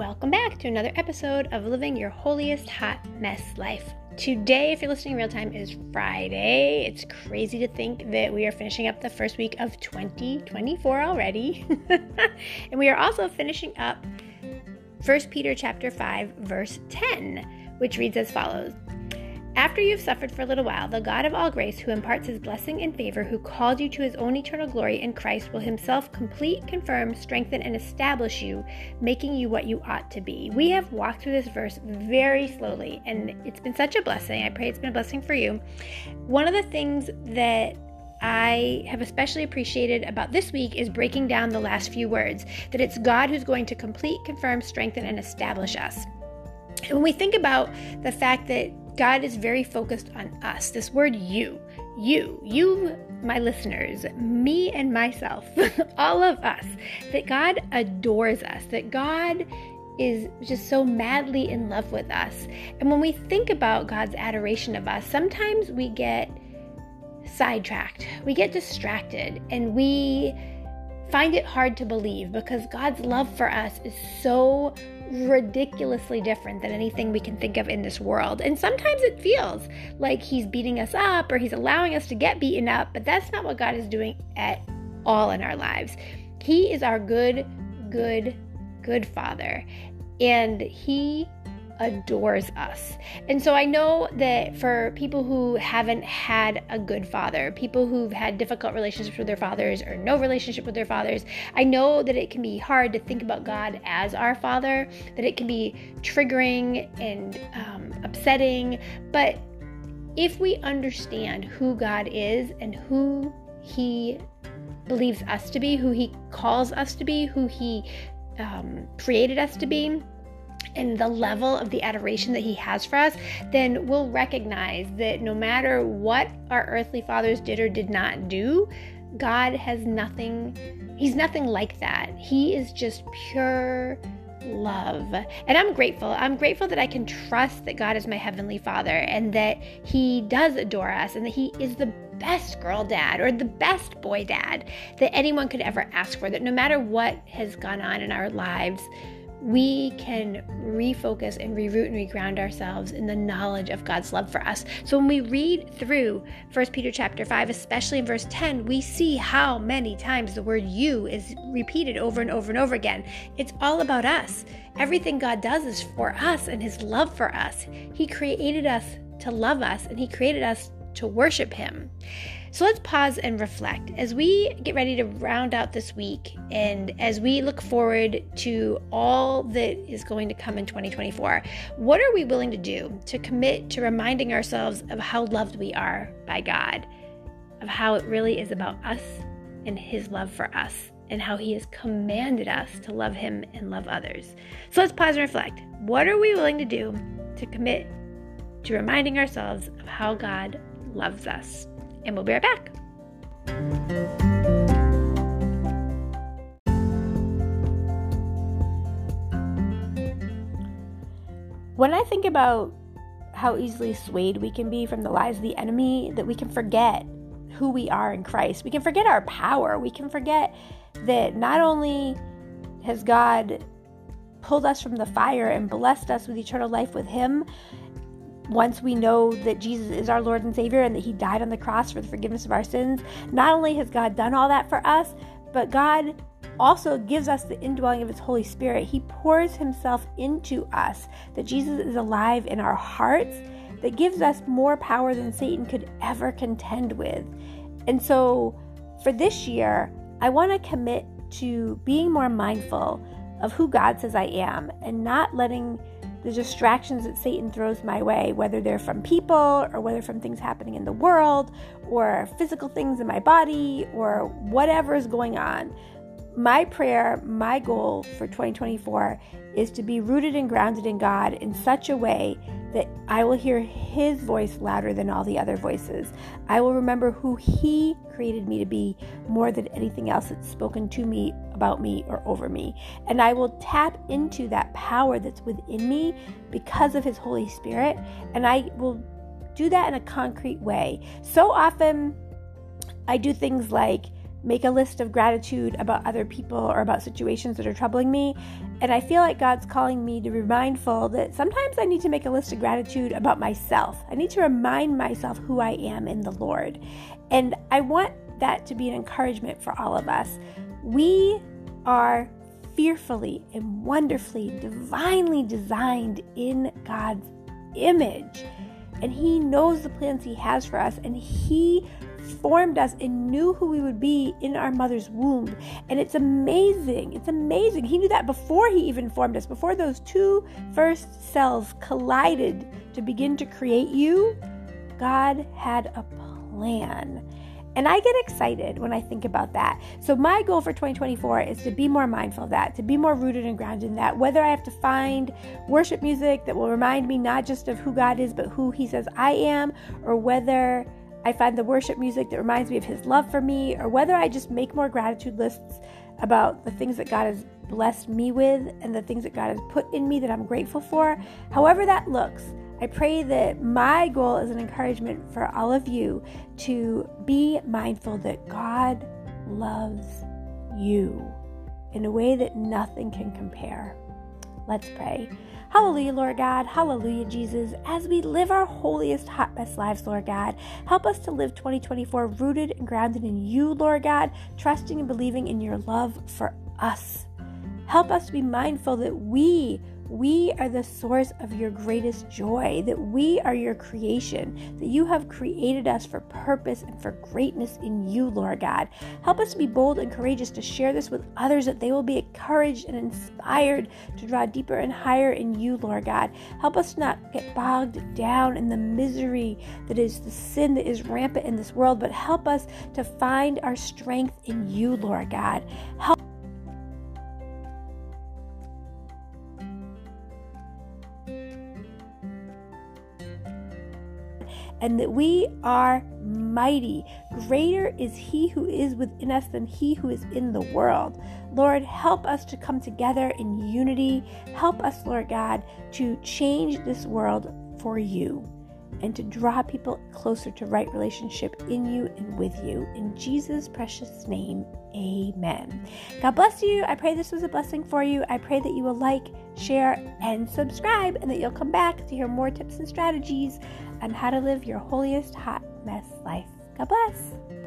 Welcome back to another episode of Living Your Holiest Hot Mess Life. Today, if you're listening in real time, is Friday. It's crazy to think that we are finishing up the first week of 2024 already. and we are also finishing up 1 Peter chapter 5 verse 10, which reads as follows: after you've suffered for a little while, the God of all grace, who imparts his blessing and favor, who called you to his own eternal glory in Christ, will himself complete, confirm, strengthen, and establish you, making you what you ought to be. We have walked through this verse very slowly, and it's been such a blessing. I pray it's been a blessing for you. One of the things that I have especially appreciated about this week is breaking down the last few words that it's God who's going to complete, confirm, strengthen, and establish us. When we think about the fact that God is very focused on us. This word you, you, you, my listeners, me and myself, all of us, that God adores us, that God is just so madly in love with us. And when we think about God's adoration of us, sometimes we get sidetracked, we get distracted, and we find it hard to believe because God's love for us is so ridiculously different than anything we can think of in this world. And sometimes it feels like He's beating us up or He's allowing us to get beaten up, but that's not what God is doing at all in our lives. He is our good, good, good Father. And He adores us. And so I know that for people who haven't had a good father, people who've had difficult relationships with their fathers or no relationship with their fathers, I know that it can be hard to think about God as our father, that it can be triggering and um, upsetting. But if we understand who God is and who He believes us to be, who He calls us to be, who He um, created us to be, and the level of the adoration that he has for us, then we'll recognize that no matter what our earthly fathers did or did not do, God has nothing, he's nothing like that. He is just pure love. And I'm grateful. I'm grateful that I can trust that God is my heavenly father and that he does adore us and that he is the best girl dad or the best boy dad that anyone could ever ask for. That no matter what has gone on in our lives, we can refocus and reroot and reground ourselves in the knowledge of God's love for us. So when we read through 1 Peter chapter 5, especially in verse 10, we see how many times the word you is repeated over and over and over again. It's all about us. Everything God does is for us and his love for us. He created us to love us and he created us to worship him. So let's pause and reflect as we get ready to round out this week and as we look forward to all that is going to come in 2024. What are we willing to do to commit to reminding ourselves of how loved we are by God, of how it really is about us and His love for us, and how He has commanded us to love Him and love others? So let's pause and reflect. What are we willing to do to commit to reminding ourselves of how God loves us? and we'll be right back. When I think about how easily swayed we can be from the lies of the enemy, that we can forget who we are in Christ. We can forget our power. We can forget that not only has God pulled us from the fire and blessed us with eternal life with Him, once we know that Jesus is our Lord and Savior and that He died on the cross for the forgiveness of our sins, not only has God done all that for us, but God also gives us the indwelling of His Holy Spirit. He pours Himself into us, that Jesus is alive in our hearts, that gives us more power than Satan could ever contend with. And so for this year, I want to commit to being more mindful of who God says I am and not letting the distractions that Satan throws my way, whether they're from people or whether from things happening in the world or physical things in my body or whatever is going on. My prayer, my goal for 2024 is to be rooted and grounded in God in such a way that I will hear His voice louder than all the other voices. I will remember who He created me to be more than anything else that's spoken to me, about me, or over me. And I will tap into that power that's within me because of His Holy Spirit. And I will do that in a concrete way. So often, I do things like make a list of gratitude about other people or about situations that are troubling me. And I feel like God's calling me to be mindful that sometimes I need to make a list of gratitude about myself. I need to remind myself who I am in the Lord. And I want that to be an encouragement for all of us. We are fearfully and wonderfully, divinely designed in God's image. And He knows the plans He has for us, and He formed us and knew who we would be in our mother's womb. And it's amazing. It's amazing. He knew that before he even formed us, before those two first cells collided to begin to create you, God had a plan. And I get excited when I think about that. So, my goal for 2024 is to be more mindful of that, to be more rooted and grounded in that. Whether I have to find worship music that will remind me not just of who God is, but who He says I am, or whether I find the worship music that reminds me of His love for me, or whether I just make more gratitude lists about the things that God has blessed me with and the things that God has put in me that I'm grateful for. However, that looks, I pray that my goal is an encouragement for all of you to be mindful that God loves you in a way that nothing can compare. Let's pray. Hallelujah, Lord God. Hallelujah, Jesus. As we live our holiest, hot, best lives, Lord God, help us to live 2024 rooted and grounded in you, Lord God, trusting and believing in your love for us. Help us to be mindful that we we are the source of your greatest joy, that we are your creation, that you have created us for purpose and for greatness in you, Lord God. Help us to be bold and courageous to share this with others, that they will be encouraged and inspired to draw deeper and higher in you, Lord God. Help us not get bogged down in the misery that is the sin that is rampant in this world, but help us to find our strength in you, Lord God. Help and that we are mighty. Greater is He who is within us than He who is in the world. Lord, help us to come together in unity. Help us, Lord God, to change this world for you and to draw people closer to right relationship in you and with you. In Jesus' precious name, amen. God bless you. I pray this was a blessing for you. I pray that you will like, share, and subscribe, and that you'll come back to hear more tips and strategies on how to live your holiest hot mess life. God bless.